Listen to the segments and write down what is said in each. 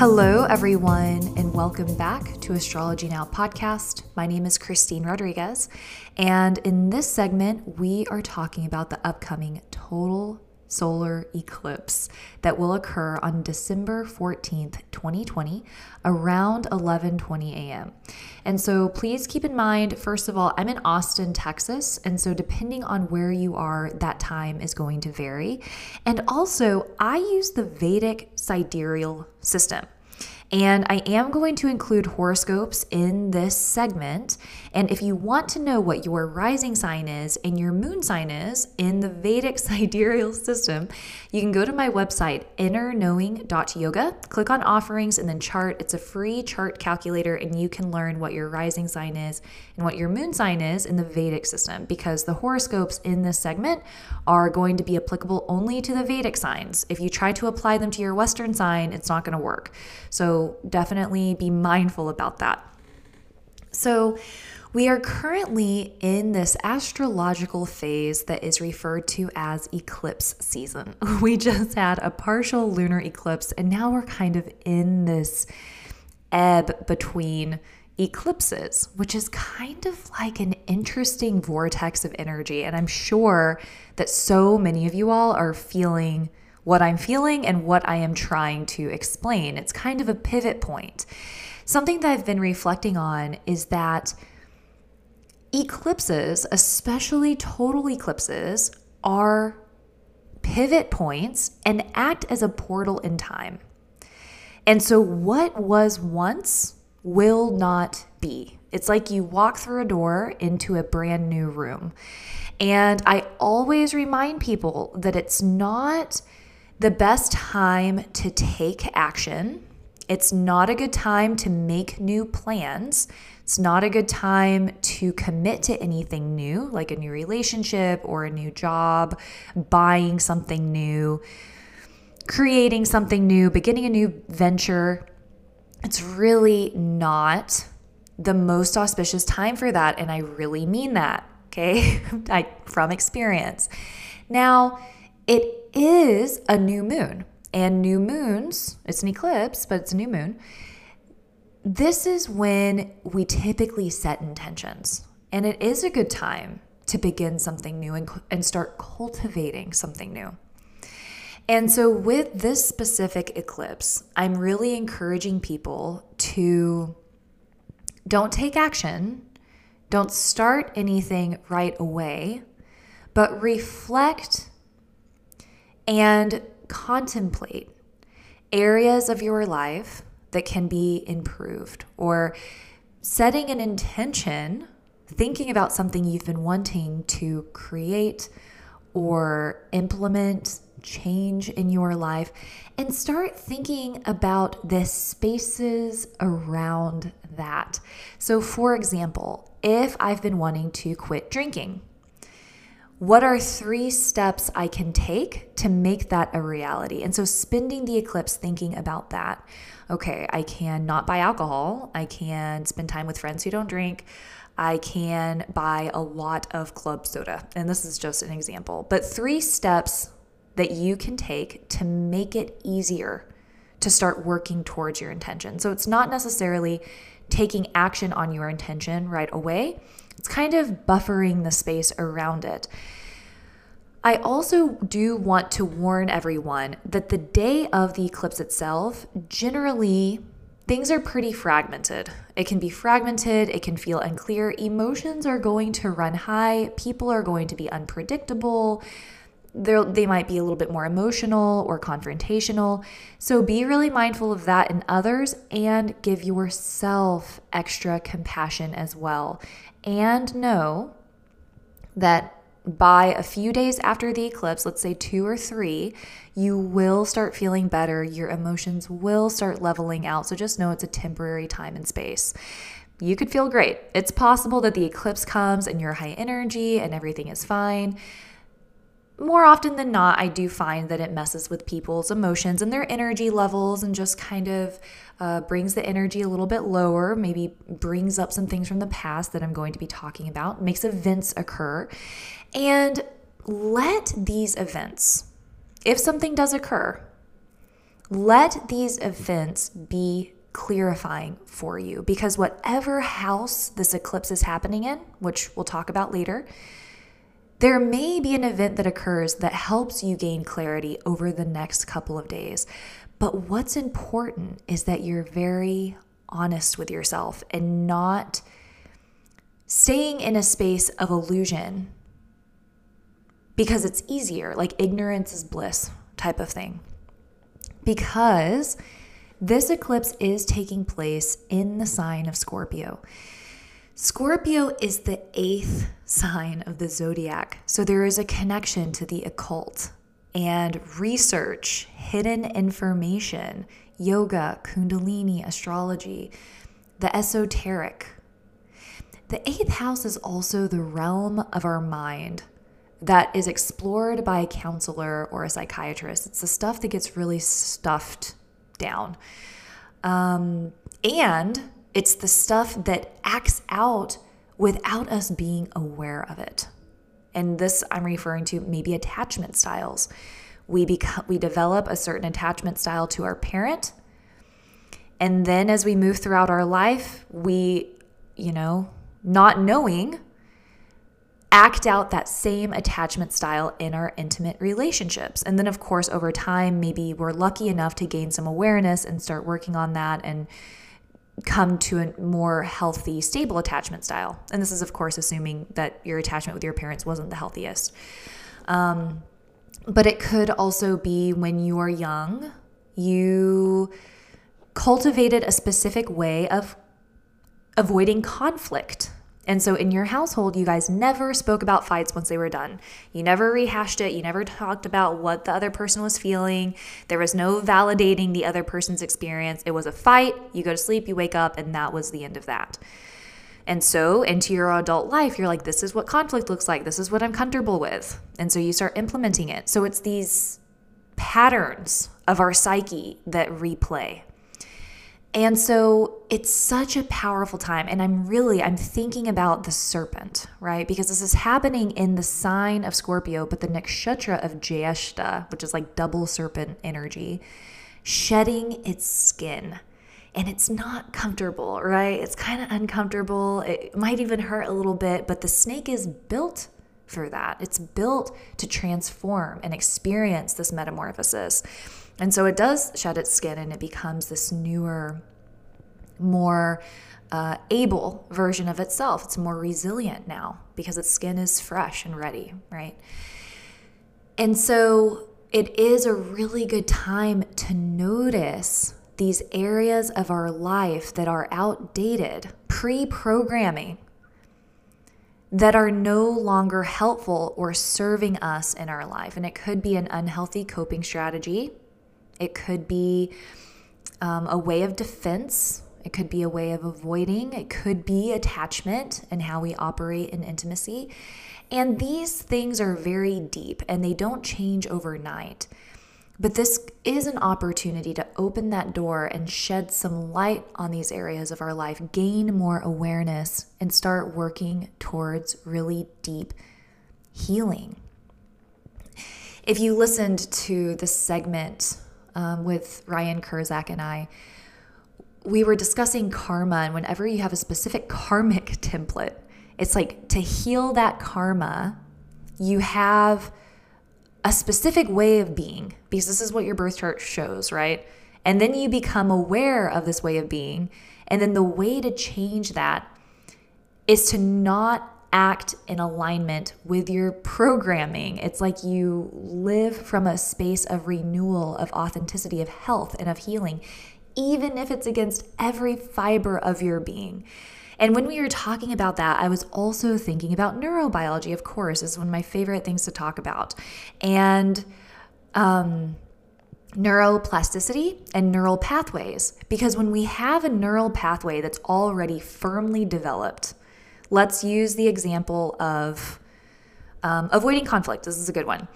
Hello, everyone, and welcome back to Astrology Now podcast. My name is Christine Rodriguez, and in this segment, we are talking about the upcoming total solar eclipse that will occur on December 14th, 2020, around 11:20 a.m. And so please keep in mind first of all, I'm in Austin, Texas, and so depending on where you are, that time is going to vary. And also, I use the Vedic sidereal system. And I am going to include horoscopes in this segment. And if you want to know what your rising sign is and your moon sign is in the Vedic sidereal system, you can go to my website, innerknowing.yoga, click on offerings, and then chart. It's a free chart calculator, and you can learn what your rising sign is and what your moon sign is in the Vedic system because the horoscopes in this segment are going to be applicable only to the Vedic signs. If you try to apply them to your Western sign, it's not going to work. So definitely be mindful about that. So, we are currently in this astrological phase that is referred to as eclipse season. We just had a partial lunar eclipse, and now we're kind of in this ebb between eclipses, which is kind of like an interesting vortex of energy. And I'm sure that so many of you all are feeling what I'm feeling and what I am trying to explain. It's kind of a pivot point. Something that I've been reflecting on is that eclipses, especially total eclipses, are pivot points and act as a portal in time. And so, what was once will not be. It's like you walk through a door into a brand new room. And I always remind people that it's not the best time to take action. It's not a good time to make new plans. It's not a good time to commit to anything new, like a new relationship or a new job, buying something new, creating something new, beginning a new venture. It's really not the most auspicious time for that. And I really mean that, okay? I, from experience. Now, it is a new moon. And new moons, it's an eclipse, but it's a new moon. This is when we typically set intentions. And it is a good time to begin something new and, and start cultivating something new. And so, with this specific eclipse, I'm really encouraging people to don't take action, don't start anything right away, but reflect and contemplate areas of your life that can be improved or setting an intention, thinking about something you've been wanting to create or implement change in your life and start thinking about the spaces around that. So, for example, if I've been wanting to quit drinking, what are three steps I can take to make that a reality? And so, spending the eclipse thinking about that. Okay, I can not buy alcohol. I can spend time with friends who don't drink. I can buy a lot of club soda. And this is just an example. But three steps that you can take to make it easier to start working towards your intention. So, it's not necessarily taking action on your intention right away it's kind of buffering the space around it. I also do want to warn everyone that the day of the eclipse itself, generally, things are pretty fragmented. It can be fragmented, it can feel unclear. Emotions are going to run high, people are going to be unpredictable. They're, they might be a little bit more emotional or confrontational. So be really mindful of that in others and give yourself extra compassion as well and know that by a few days after the eclipse, let's say two or three, you will start feeling better. Your emotions will start leveling out. So just know it's a temporary time and space. You could feel great. It's possible that the eclipse comes and you're high energy and everything is fine more often than not, I do find that it messes with people's emotions and their energy levels and just kind of uh, brings the energy a little bit lower, maybe brings up some things from the past that I'm going to be talking about, makes events occur. And let these events, if something does occur, let these events be clarifying for you because whatever house this eclipse is happening in, which we'll talk about later, there may be an event that occurs that helps you gain clarity over the next couple of days. But what's important is that you're very honest with yourself and not staying in a space of illusion because it's easier, like ignorance is bliss type of thing. Because this eclipse is taking place in the sign of Scorpio. Scorpio is the eighth sign of the zodiac, so there is a connection to the occult and research, hidden information, yoga, kundalini, astrology, the esoteric. The eighth house is also the realm of our mind that is explored by a counselor or a psychiatrist. It's the stuff that gets really stuffed down. Um, and it's the stuff that acts out without us being aware of it. And this I'm referring to maybe attachment styles. We become we develop a certain attachment style to our parent. And then as we move throughout our life, we, you know, not knowing act out that same attachment style in our intimate relationships. And then, of course, over time, maybe we're lucky enough to gain some awareness and start working on that and come to a more healthy, stable attachment style. And this is, of course, assuming that your attachment with your parents wasn't the healthiest. Um, but it could also be when you are young, you cultivated a specific way of avoiding conflict and so in your household, you guys never spoke about fights once they were done. You never rehashed it. You never talked about what the other person was feeling. There was no validating the other person's experience. It was a fight. You go to sleep, you wake up, and that was the end of that. And so, into your adult life, you're like, this is what conflict looks like. This is what I'm comfortable with. And so you start implementing it. So it's these patterns of our psyche that replay. And so it's such a powerful time. And I'm really, I'm thinking about the serpent, right? Because this is happening in the sign of Scorpio, but the nakshatra of Jyeshta, which is like double serpent energy, shedding its skin. And it's not comfortable, right? It's kind of uncomfortable. It might even hurt a little bit, but the snake is built for that. It's built to transform and experience this metamorphosis. And so it does shed its skin and it becomes this newer, more uh, able version of itself. It's more resilient now because its skin is fresh and ready, right? And so it is a really good time to notice these areas of our life that are outdated, pre programming, that are no longer helpful or serving us in our life. And it could be an unhealthy coping strategy it could be um, a way of defense. It could be a way of avoiding. It could be attachment and how we operate in intimacy. And these things are very deep and they don't change overnight. But this is an opportunity to open that door and shed some light on these areas of our life, gain more awareness, and start working towards really deep healing. If you listened to the segment um, with Ryan Kurczak and I, we were discussing karma. And whenever you have a specific karmic template, it's like to heal that karma, you have a specific way of being because this is what your birth chart shows, right? And then you become aware of this way of being. And then the way to change that is to not act in alignment with your programming. It's like you live from a space of renewal, of authenticity, of health, and of healing, even if it's against every fiber of your being. And when we were talking about that, I was also thinking about neurobiology, of course, is one of my favorite things to talk about. And um, neuroplasticity and neural pathways. Because when we have a neural pathway that's already firmly developed, Let's use the example of um, avoiding conflict. This is a good one.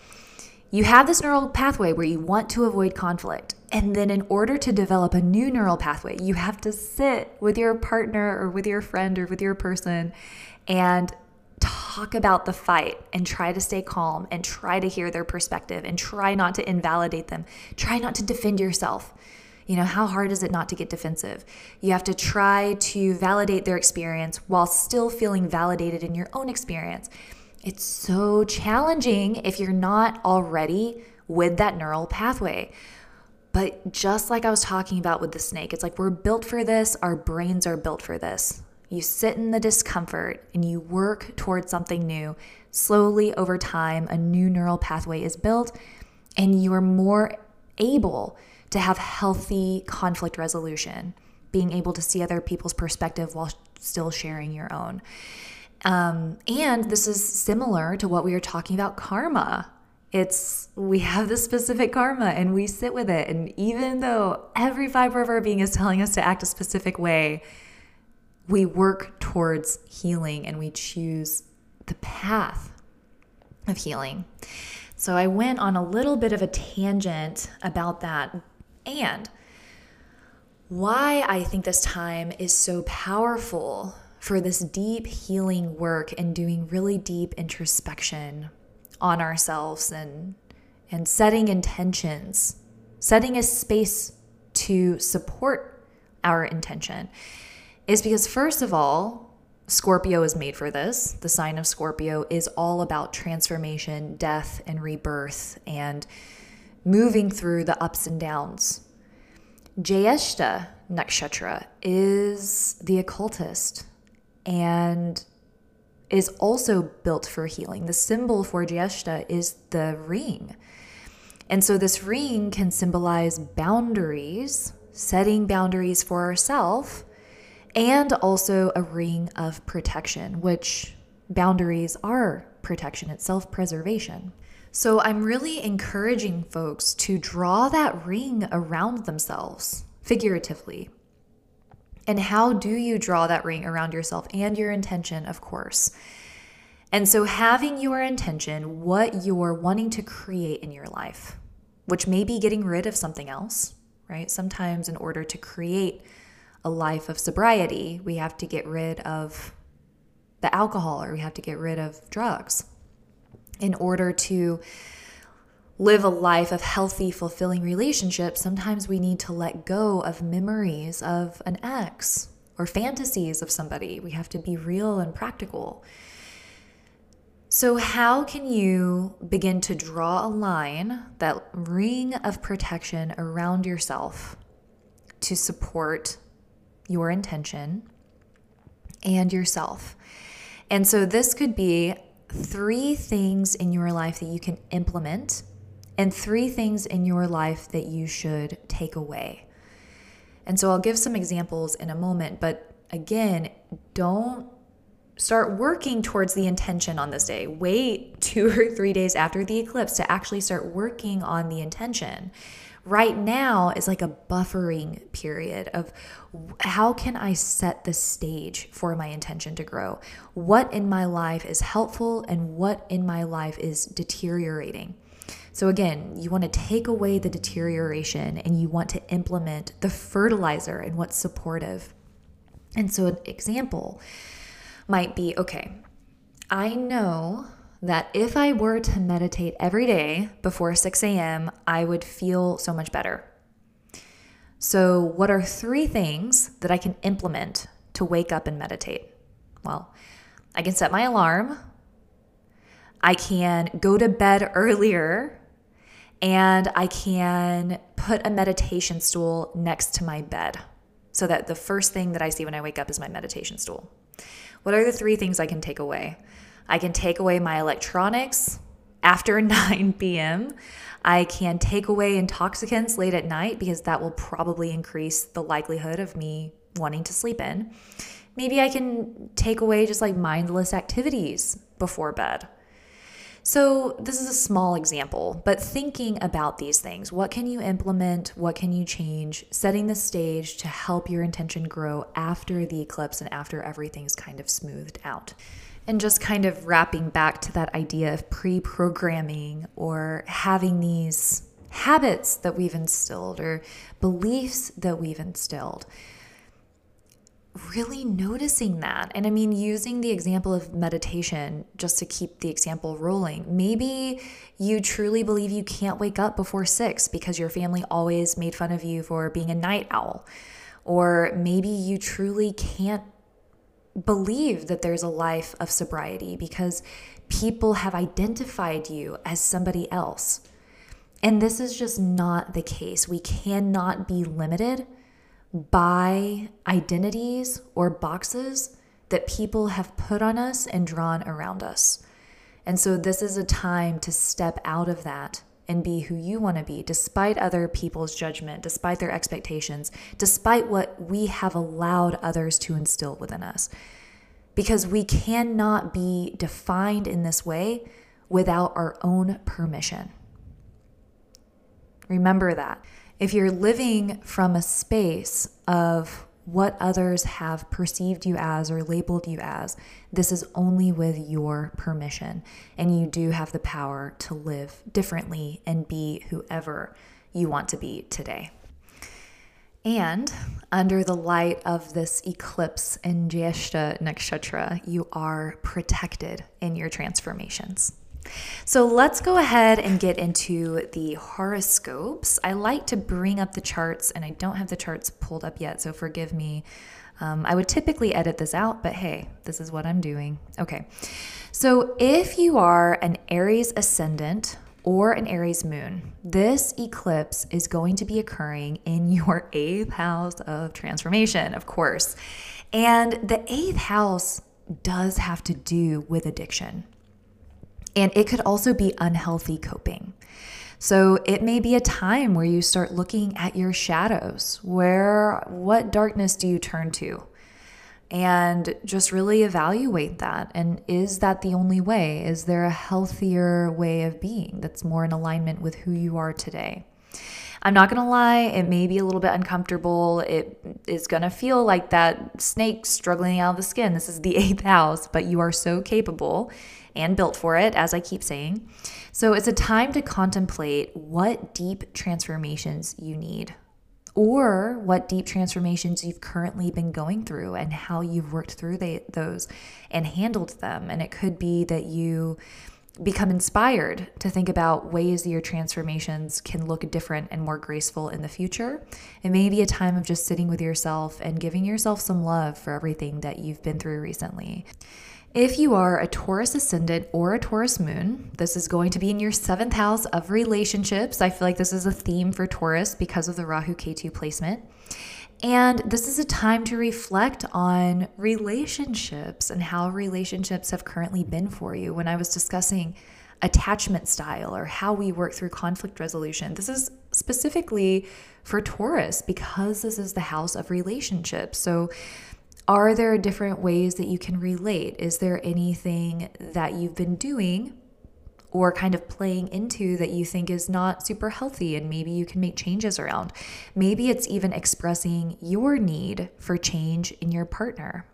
You have this neural pathway where you want to avoid conflict. And then, in order to develop a new neural pathway, you have to sit with your partner or with your friend or with your person and talk about the fight and try to stay calm and try to hear their perspective and try not to invalidate them. Try not to defend yourself. You know, how hard is it not to get defensive? You have to try to validate their experience while still feeling validated in your own experience. It's so challenging if you're not already with that neural pathway. But just like I was talking about with the snake, it's like we're built for this, our brains are built for this. You sit in the discomfort and you work towards something new. Slowly over time, a new neural pathway is built, and you are more able to have healthy conflict resolution, being able to see other people's perspective while still sharing your own. Um, and this is similar to what we were talking about karma. It's we have this specific karma and we sit with it. And even though every fiber of our being is telling us to act a specific way, we work towards healing and we choose the path of healing. So I went on a little bit of a tangent about that and why I think this time is so powerful for this deep healing work and doing really deep introspection on ourselves and and setting intentions, setting a space to support our intention is because first of all, Scorpio is made for this. The sign of Scorpio is all about transformation, death, and rebirth, and moving through the ups and downs. Jyeshta Nakshatra is the occultist and is also built for healing. The symbol for Jyeshta is the ring. And so this ring can symbolize boundaries, setting boundaries for ourselves, and also a ring of protection, which boundaries are protection, it's self preservation. So I'm really encouraging folks to draw that ring around themselves, figuratively. And how do you draw that ring around yourself and your intention, of course? And so, having your intention, what you're wanting to create in your life, which may be getting rid of something else, right? Sometimes, in order to create a life of sobriety, we have to get rid of the alcohol or we have to get rid of drugs in order to live a life of healthy, fulfilling relationships, sometimes we need to let go of memories of an ex or fantasies of somebody. We have to be real and practical. So, how can you begin to draw a line, that ring of protection around yourself to support your intention and yourself? And so, this could be three things in your life that you can implement and three things in your life that you should take away. And so I'll give some examples in a moment, but again, don't start working towards the intention on this day. Wait two or three days after the eclipse to actually start working on the intention right now is like a buffering period of how can I set the stage for my intention to grow? What in my life is helpful and what in my life is deteriorating? So, again, you want to take away the deterioration and you want to implement the fertilizer and what's supportive. And so, an example might be okay, I know that if I were to meditate every day before 6 a.m., I would feel so much better. So, what are three things that I can implement to wake up and meditate? Well, I can set my alarm, I can go to bed earlier, and I can put a meditation stool next to my bed so that the first thing that I see when I wake up is my meditation stool. What are the three things I can take away? I can take away my electronics after 9 p.m. I can take away intoxicants late at night because that will probably increase the likelihood of me wanting to sleep in. Maybe I can take away just like mindless activities before bed. So, this is a small example, but thinking about these things what can you implement? What can you change? Setting the stage to help your intention grow after the eclipse and after everything's kind of smoothed out. And just kind of wrapping back to that idea of pre programming or having these habits that we've instilled or beliefs that we've instilled. Really noticing that. And I mean, using the example of meditation just to keep the example rolling. Maybe you truly believe you can't wake up before six because your family always made fun of you for being a night owl. Or maybe you truly can't believe that there's a life of sobriety because people have identified you as somebody else. And this is just not the case. We cannot be limited by identities or boxes that people have put on us and drawn around us. And so, this is a time to step out of that and be who you want to be, despite other people's judgment, despite their expectations, despite what we have allowed others to instill within us. Because we cannot be defined in this way without our own permission. Remember that. If you're living from a space of what others have perceived you as or labeled you as, this is only with your permission. And you do have the power to live differently and be whoever you want to be today. And under the light of this eclipse in Jyeshta Nakshatra, you are protected in your transformations. So let's go ahead and get into the horoscopes. I like to bring up the charts, and I don't have the charts pulled up yet, so forgive me. Um, I would typically edit this out, but hey, this is what I'm doing. Okay, so if you are an Aries ascendant or an Aries moon, this eclipse is going to be occurring in your eighth house of transformation, of course. And the eighth house does have to do with addiction. And it could also be unhealthy coping. So it may be a time where you start looking at your shadows. Where what darkness do you turn to? And just really evaluate that. And is that the only way? Is there a healthier way of being that's more in alignment with who you are today? I'm not to lie, it may be a little bit uncomfortable. It is to feel like that snake struggling out of the skin. This is the eighth house, but you are so capable and built for it, as I keep saying. So it's a time to contemplate what deep transformations you need or what deep transformations you've currently been going through and how you've worked through they, those and handled them. And it could be that you become inspired to think about ways that your transformations can look different and more graceful in the future. It may be a time of just sitting with yourself and giving yourself some love for everything that you've been through recently. If you are a Taurus ascendant or a Taurus moon, this is going to be in your seventh house of relationships. I feel like this is a theme for Taurus because of the Rahu Ketu placement. And this is a time to reflect on relationships and how relationships have currently been for you. When I was discussing attachment style or how we work through conflict resolution, this is specifically for Taurus because this is the house of relationships. So, are there different ways that you can relate? Is there anything that you've been doing or kind of playing into that you think is not super healthy and maybe you can make changes around? Maybe it's even expressing your need for change in your partner.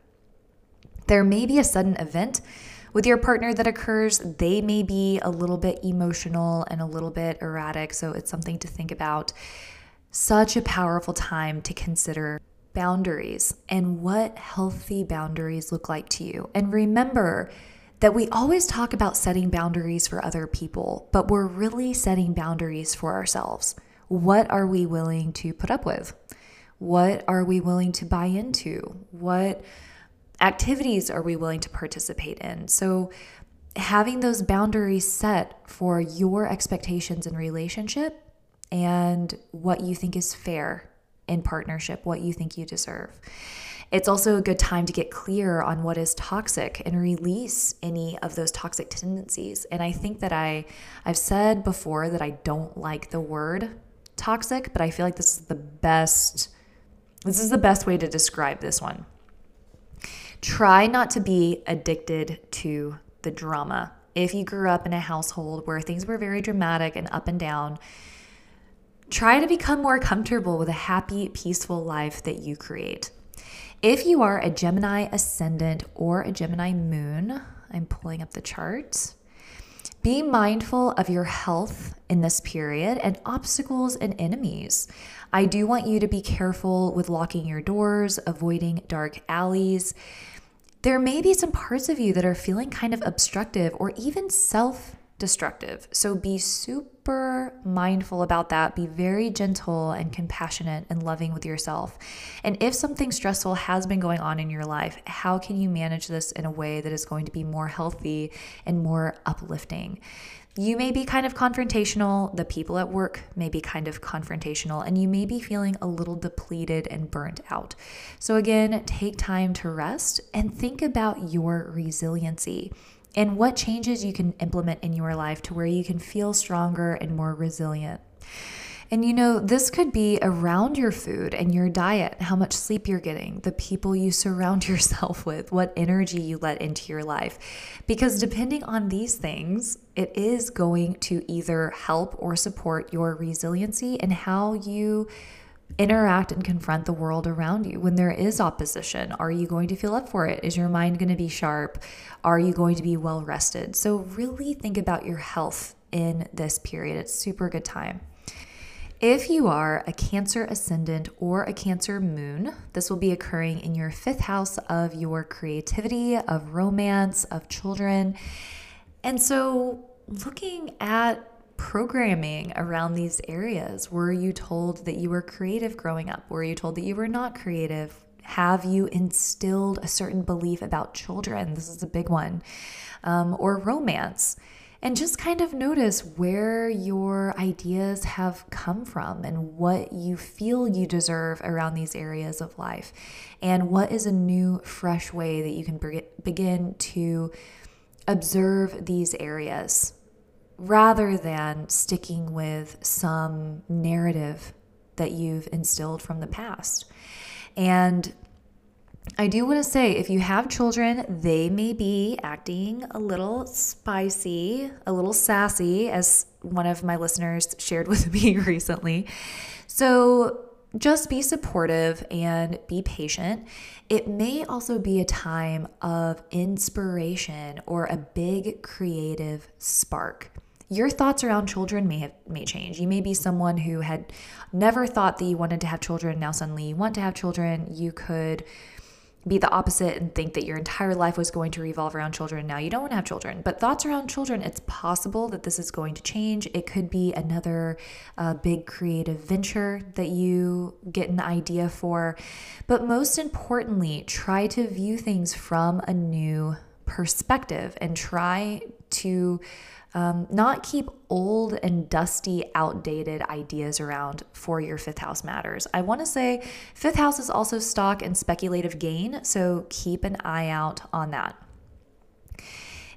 There may be a sudden event with your partner that occurs. They may be a little bit emotional and a little bit erratic, so it's something to think about. Such a powerful time to consider boundaries and what healthy boundaries look like to you. And remember that we always talk about setting boundaries for other people, but we're really setting boundaries for ourselves. What are we willing to put up with? What are we willing to buy into? What activities are we willing to participate in? So, having those boundaries set for your expectations in relationship and what you think is fair in partnership what you think you deserve. It's also a good time to get clear on what is toxic and release any of those toxic tendencies. And I think that I I've said before that I don't like the word toxic, but I feel like this is the best this is the best way to describe this one. Try not to be addicted to the drama. If you grew up in a household where things were very dramatic and up and down, Try to become more comfortable with a happy, peaceful life that you create. If you are a Gemini ascendant or a Gemini moon, I'm pulling up the chart. Be mindful of your health in this period and obstacles and enemies. I do want you to be careful with locking your doors, avoiding dark alleys. There may be some parts of you that are feeling kind of obstructive or even self destructive. So be super mindful about that. Be very gentle and compassionate and loving with yourself. And if something stressful has been going on in your life, how can you manage this in a way that is going to be more healthy and more uplifting? You may be kind of confrontational. The people at work may be kind of confrontational, and you may be feeling a little depleted and burnt out. So, again, take time to rest and think about your resiliency and what changes you can implement in your life to where you can feel stronger and more resilient. And you know, this could be around your food and your diet, how much sleep you're getting, the people you surround yourself with, what energy you let into your life. Because depending on these things, it is going to either help or support your resiliency and how you interact and confront the world around you when there is opposition. Are you going to feel up for it? Is your mind going to be sharp? Are you going to be well rested? So, really think about your health in this period. It's super good time. If you are a Cancer ascendant or a Cancer moon, this will be occurring in your fifth house of your creativity, of romance, of children. And so, looking at programming around these areas? Were you told that you were creative growing up? Were you told that you were not creative? Have you instilled a certain belief about children? This is a big one. Um, or romance. And just kind of notice where your ideas have come from and what you feel you deserve around these areas of life. And what is a new, fresh way that you can begin to observe these areas rather than sticking with some narrative that you've instilled from the past. And I do want to say if you have children, they may be acting a little spicy, a little sassy, as one of my listeners shared with me recently. So just be supportive and be patient. It may also be a time of inspiration or a big creative spark your thoughts around children may have may change. You may be someone who had never thought that you wanted to have children, now suddenly you want to have children. You could be the opposite and think that your entire life was going to revolve around children. Now you don't want to have children. But thoughts around children, it's possible that this is going to change. It could be another uh, big creative venture that you get an idea for. But most importantly, try to view things from a new perspective and try to um, not keep old and dusty, outdated ideas around for your fifth house matters. I want to say fifth house is also stock and speculative gain, so keep an eye out on that.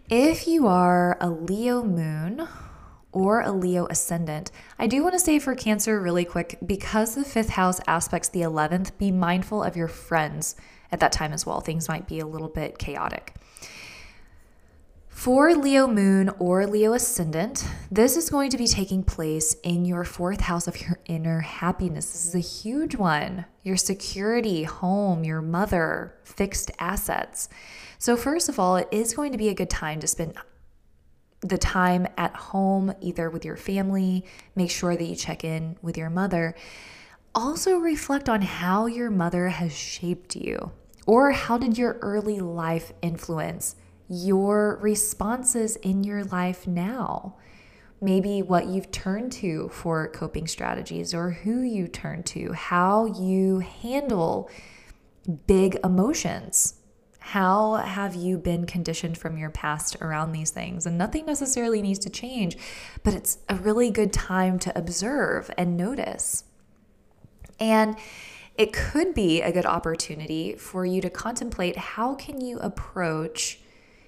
If you are a Leo moon, or a Leo ascendant. I do want to say for Cancer, really quick, because the fifth house aspects the 11th, be mindful of your friends at that time as well. Things might be a little bit chaotic. For Leo moon or Leo ascendant, this is going to be taking place in your fourth house of your inner happiness. This is a huge one. Your security, home, your mother, fixed assets. So, first of all, it is going to be a good time to spend the time at home, either with your family, make sure that you check in with your mother. Also, reflect on how your mother has shaped you, or how did your early life influence your responses in your life now. Maybe what you've turned to for coping strategies or who you turn to, how you handle big emotions. How have you been conditioned from your past around these things? And nothing necessarily needs to change, but it's a really good time to observe and notice. And it could be a good opportunity for you to contemplate how can you approach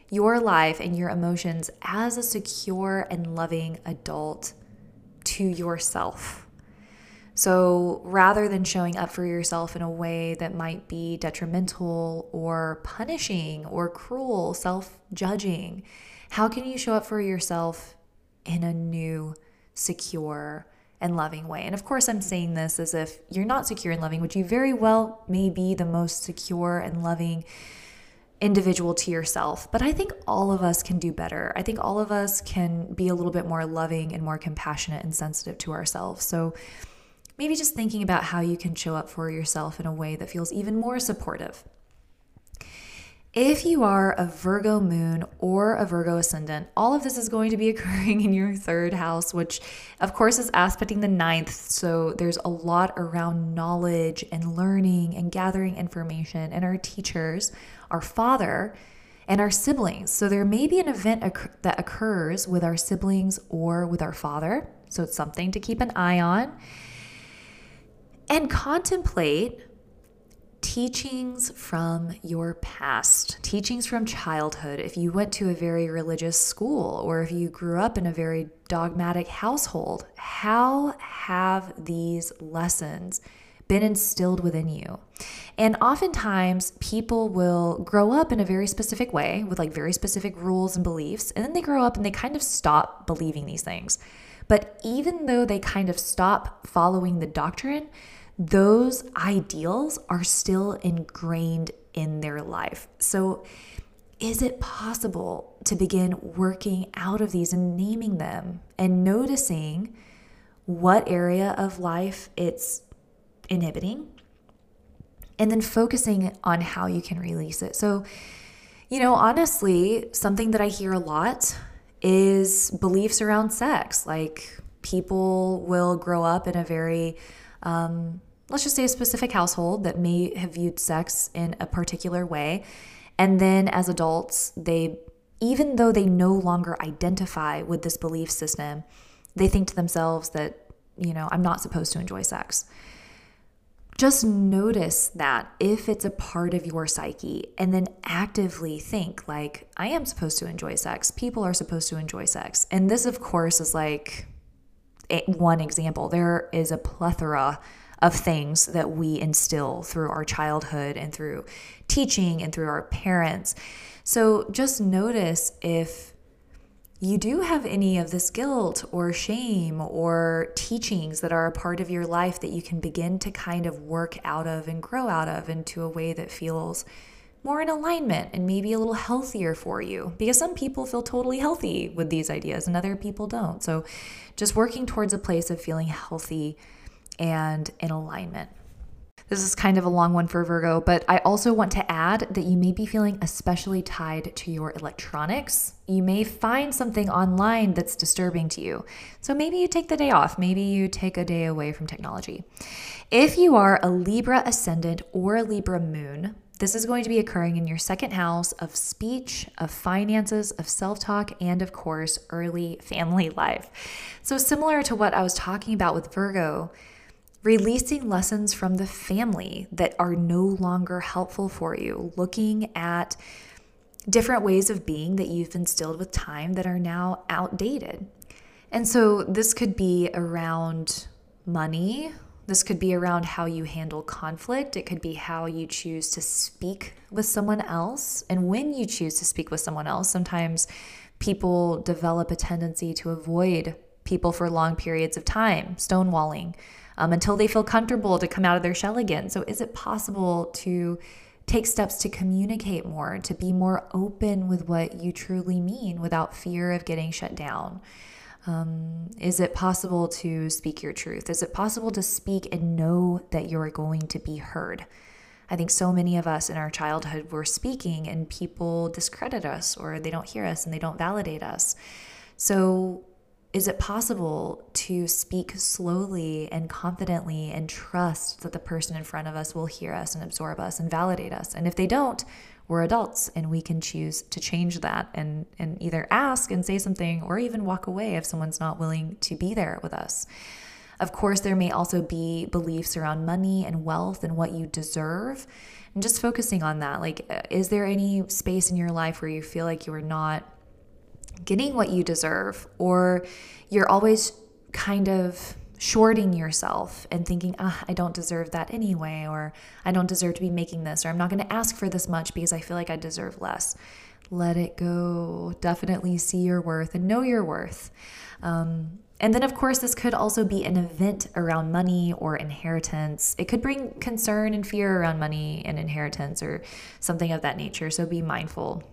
your life and your emotions as a secure and loving adult to yourself. So rather than showing up for yourself in a way that might be detrimental or punishing or cruel, self judging, how can you show up for yourself in a new, secure, and loving way? And of course, I'm saying this as if you're not secure and loving, which you very well may be the most secure and loving individual to yourself, but I think all of us can do better. I think all of us can be a little bit more loving and more compassionate and sensitive to ourselves. So maybe just thinking about how you can show up for yourself in a way that feels even more supportive. If you are a Virgo moon or a Virgo ascendant, all of this is going to be occurring in your third house, which of course is aspecting the ninth. So there's a lot around knowledge and learning and gathering information. And our teachers, our father, and our siblings. So there may be an event occur- that occurs with our siblings or with our father. So it's something to keep an eye on. And contemplate teachings from your past, teachings from childhood. If you went to a very religious school or if you grew up in a very dogmatic household, how have these lessons been instilled within you? And oftentimes, people will grow up in a very specific way with like very specific rules and beliefs, and then they grow up and they kind of stop believing these things. But even though they kind of stop following the doctrine, those ideals are still ingrained in their life. So, is it possible to begin working out of these and naming them and noticing what area of life it's inhibiting? And then focusing on how you can release it. So, you know, honestly, something that I hear a lot is beliefs around sex. Like people will grow up in a very um, let's just say a specific household that may have viewed sex in a particular way. And then as adults, they, even though they no longer identify with this belief system, they think to themselves that, you know, I'm not supposed to enjoy sex. Just notice that if it's a part of your psyche, and then actively think, like, I am supposed to enjoy sex. People are supposed to enjoy sex. And this, of course, is like one example. There is a plethora of things that we instill through our childhood and through teaching and through our parents. So just notice if you do have any of this guilt or shame or teachings that are a part of your life that you can begin to kind of work out of and grow out of into a way that feels more in alignment and maybe a little healthier for you because some people feel totally healthy with these ideas and other people don't. So just working towards a place of feeling healthy and in alignment. This is kind of a long one for Virgo, but I also want to add that you may be feeling especially tied to your electronics. You may find something online that's disturbing to you. So maybe you take the day off. Maybe you take a day away from technology. If you are a Libra ascendant or a Libra moon, this is going to be occurring in your second house of speech, of finances, of self talk, and of course, early family life. So, similar to what I was talking about with Virgo, releasing lessons from the family that are no longer helpful for you, looking at different ways of being that you've instilled with time that are now outdated. And so this could be around money. This could be around how you handle conflict. It could be how you choose to speak with someone else. And when you choose to speak with someone else, sometimes people develop a tendency to avoid people for long periods of time, stonewalling, um, until they feel comfortable to come out of their shell again. So, is it possible to take steps to communicate more, to be more open with what you truly mean without fear of getting shut down? Um, is it possible to speak your truth? Is it possible to speak and know that you're going to be heard? I think so many of us in our childhood were speaking and people discredit us or they don't hear us and they don't validate us. So, is it possible to speak slowly and confidently and trust that the person in front of us will hear us and absorb us and validate us? And if they don't, we're adults and we can choose to change that and, and either ask and say something or even walk away if someone's not willing to be there with us. Of course, there may also be beliefs around money and wealth and what you deserve. And just focusing on that. Like, uh, is there any space in your life where you feel like you are not getting what you deserve, or you're always kind of shorting yourself and thinking, ah, I don't deserve that anyway, or I don't deserve to be making this, or I'm not going to ask for this much because I feel like I deserve less. Let it go. Definitely see your worth and know your worth. Um, And then, of course, this could also be an event around money or inheritance. It could bring concern and fear around money and inheritance or something of that nature. So be mindful.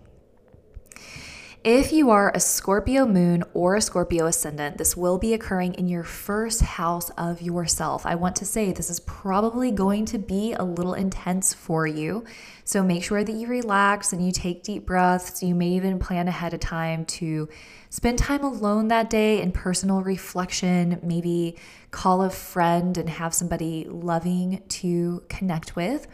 If you are a Scorpio moon or a Scorpio ascendant, this will be occurring in your first house of yourself. I want to say this is probably going to be a little intense for you. So make sure that you relax and you take deep breaths. You may even plan ahead of time to spend time alone that day in personal reflection, maybe call a friend and have somebody loving to connect with.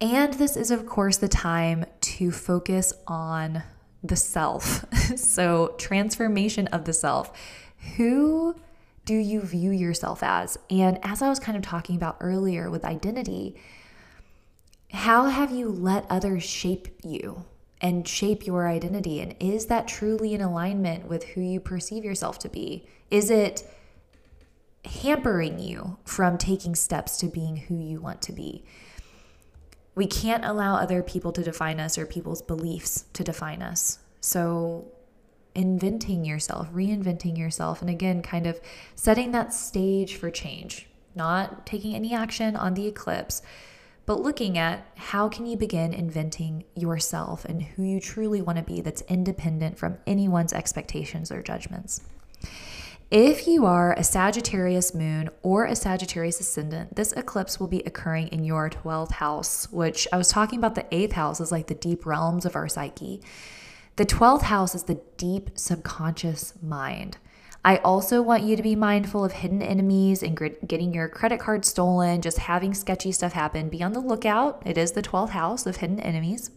And this is, of course, the time to focus on the self. so, transformation of the self. Who do you view yourself as? And as I was kind of talking about earlier with identity, how have you let others shape you and shape your identity? And is that truly in alignment with who you perceive yourself to be? Is it hampering you from taking steps to being who you want to be? We can't allow other people to define us or people's beliefs to define us. So, inventing yourself, reinventing yourself, and again, kind of setting that stage for change, not taking any action on the eclipse, but looking at how can you begin inventing yourself and who you truly want to be that's independent from anyone's expectations or judgments. If you are a Sagittarius moon or a Sagittarius ascendant, this eclipse will be occurring in your 12th house, which I was talking about the 8th house is like the deep realms of our psyche. The 12th house is the deep subconscious mind. I also want you to be mindful of hidden enemies and getting your credit card stolen, just having sketchy stuff happen. Be on the lookout. It is the 12th house of hidden enemies.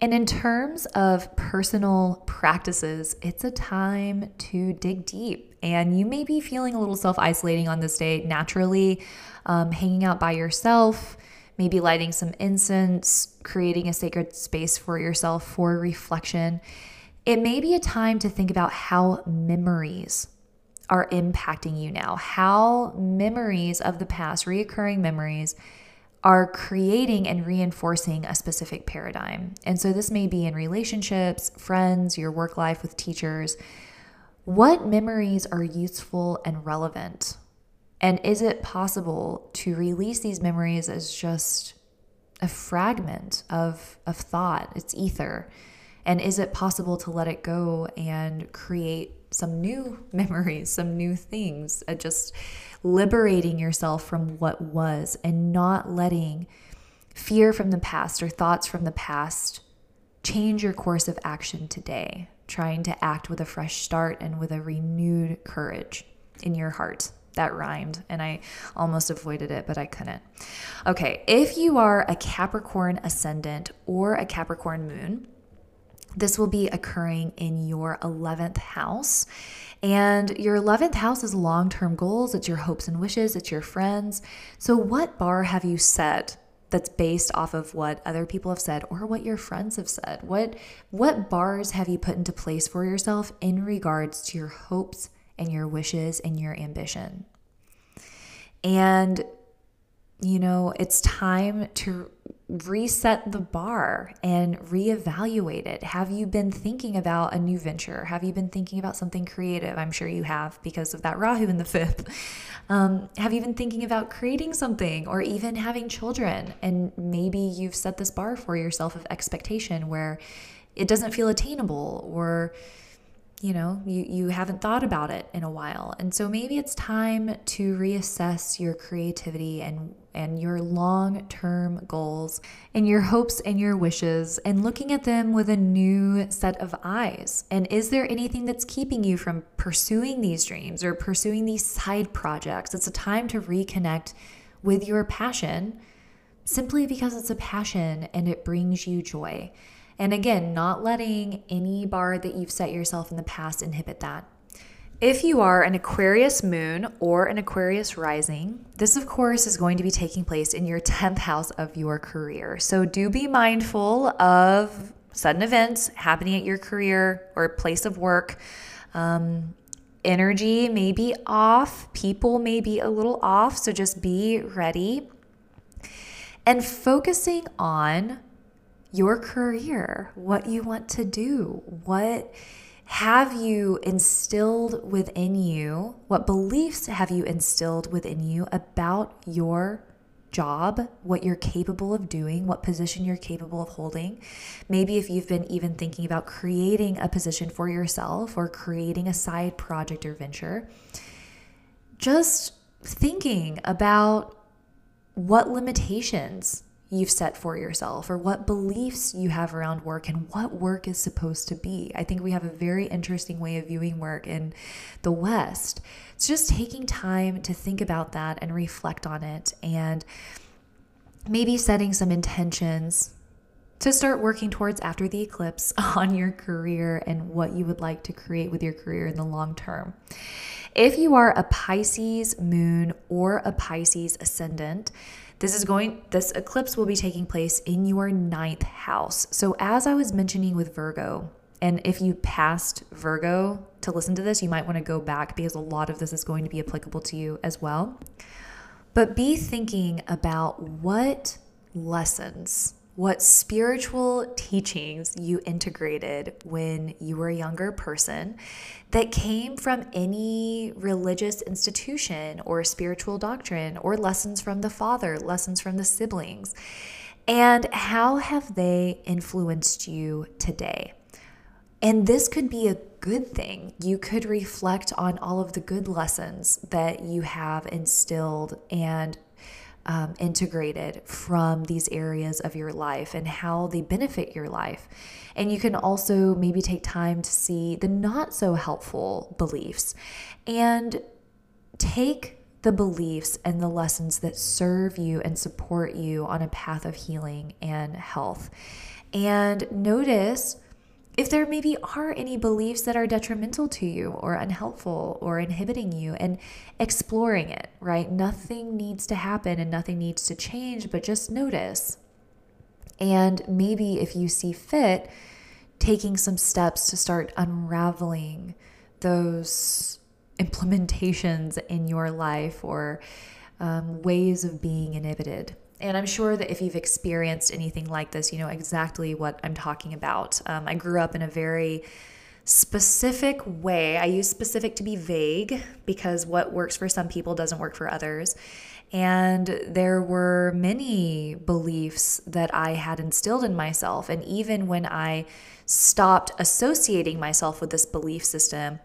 And in terms of personal practices, it's a time to dig deep. And you may be feeling a little self isolating on this day naturally, um, hanging out by yourself, maybe lighting some incense, creating a sacred space for yourself for reflection. It may be a time to think about how memories are impacting you now, how memories of the past, reoccurring memories, are creating and reinforcing a specific paradigm. And so this may be in relationships, friends, your work life with teachers. What memories are useful and relevant? And is it possible to release these memories as just a fragment of, of thought? It's ether. And is it possible to let it go and create some new memories, some new things? Uh, just liberating yourself from what was and not letting fear from the past or thoughts from the past change your course of action today, trying to act with a fresh start and with a renewed courage in your heart. That rhymed, and I almost avoided it, but I couldn't. Okay, if you are a Capricorn ascendant or a Capricorn moon, this will be occurring in your 11th house. And your 11th house is long term goals, it's your hopes and wishes, it's your friends. So, what bar have you set that's based off of what other people have said or what your friends have said? What, what bars have you put into place for yourself in regards to your hopes and your wishes and your ambition? And, you know, it's time to reset the bar and reevaluate it. Have you been thinking about a new venture? Have you been thinking about something creative? I'm sure you have because of that Rahu in the fifth. Um, have you been thinking about creating something or even having children? And maybe you've set this bar for yourself of expectation where it doesn't feel attainable or you know you you haven't thought about it in a while. And so maybe it's time to reassess your creativity and and your long-term goals and your hopes and your wishes and looking at them with a new set of eyes. And is there anything that's keeping you from pursuing these dreams or pursuing these side projects? It's a time to reconnect with your passion simply because it's a passion and it brings you joy and again, not letting any bar that you've set yourself in the past inhibit that. If you are an Aquarius moon or an Aquarius rising, this of course is going to be taking place in your 10th house of your career. So do be mindful of sudden events happening at your career or place of work. Um, energy may be off, people may be a little off, so just be ready. And focusing on your career, what you want to do, what have you instilled within you? What beliefs have you instilled within you about your job, what you're capable of doing, what position you're capable of holding. Maybe if you've been even thinking about creating a position for yourself or creating a side project or venture, just thinking about what limitations you've set for yourself or what beliefs you have around work and what work is supposed to be. I think we have a very interesting way of viewing work in the West. It's just taking time to think about that and reflect on it and maybe setting some intentions to start working towards after the eclipse on your career and what you would like to create with your career in the long term. If you are a Pisces moon or a Pisces ascendant, this is going this eclipse will be taking place in your ninth house. So as I was mentioning with Virgo, and if you passed Virgo to listen to this, you might want to go back because a lot of this is going to be applicable to you as well. But be thinking about what lessons what spiritual teachings you integrated when you were a younger person that came from any religious institution or spiritual doctrine or lessons from the father, lessons from the siblings. And how have they influenced you today? And this could be a good thing. You could reflect on all of the good lessons that you have instilled and um, integrated from these areas of your life and how they benefit your life. And you can also maybe take time to see the not so helpful beliefs and take the beliefs and the lessons that serve you and support you on a path of healing and health. And notice if there maybe are any beliefs that are detrimental to you or unhelpful or inhibiting you and exploring it, right? Nothing needs to happen and nothing needs to change, but just notice. And maybe if you see fit, taking some steps to start unraveling those implementations in your life or um, ways of being inhibited. And I'm sure that if you've experienced anything like this, you know exactly what I'm talking about. Um, I grew up in a very specific way. I use specific to be vague because what works for some people doesn't work for others. And there were many beliefs that I had instilled in myself. And even when I stopped associating myself with this belief system,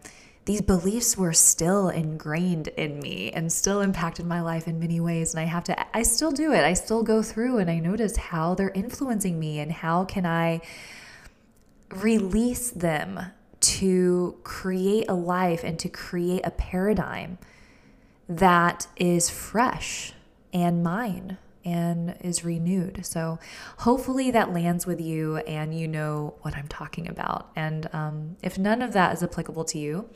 these beliefs were still ingrained in me and still impacted my life in many ways. And i have to i still do it. I still go through and i notice how they're influencing me and how can i release them to create a life and to create a paradigm that is fresh and mine and is renewed. So hopefully that lands with you and you know what I'm talking about. And um, if none of that is applicable to you,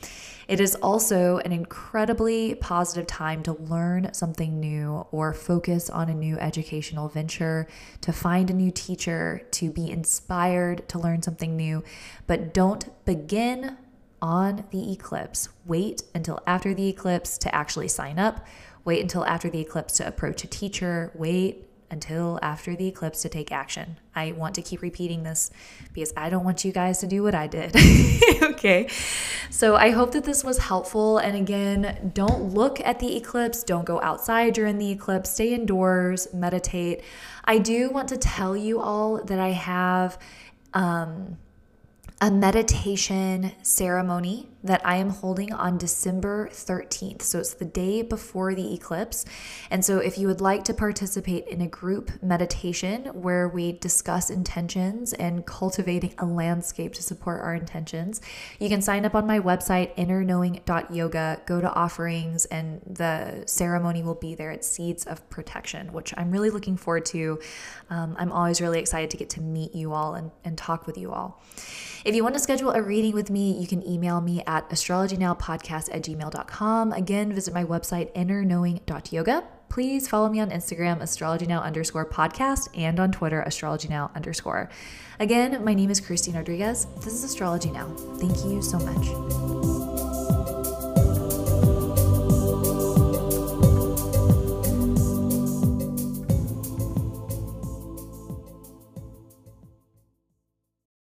it is also an incredibly positive time to learn something new or focus on a new educational venture, to find a new teacher, to be inspired to learn something new. But don't begin on the eclipse. Wait until after the eclipse to actually sign up Wait until after the eclipse to approach a teacher. Wait until after the eclipse to take action. I want to keep repeating this because I don't want you guys to do what I did. okay. So I hope that this was helpful. And again, don't look at the eclipse, don't go outside during the eclipse, stay indoors, meditate. I do want to tell you all that I have. Um, a meditation ceremony that I am holding on December 13th. So it's the day before the eclipse. And so if you would like to participate in a group meditation where we discuss intentions and cultivating a landscape to support our intentions, you can sign up on my website, innerknowing.yoga, go to offerings, and the ceremony will be there at Seeds of Protection, which I'm really looking forward to. Um, I'm always really excited to get to meet you all and, and talk with you all. If you want to schedule a reading with me, you can email me at astrologynowpodcast at gmail.com. Again, visit my website, innerknowing.yoga. Please follow me on Instagram, astrologynow underscore podcast, and on Twitter, astrologynow underscore. Again, my name is Christine Rodriguez. This is Astrology Now. Thank you so much.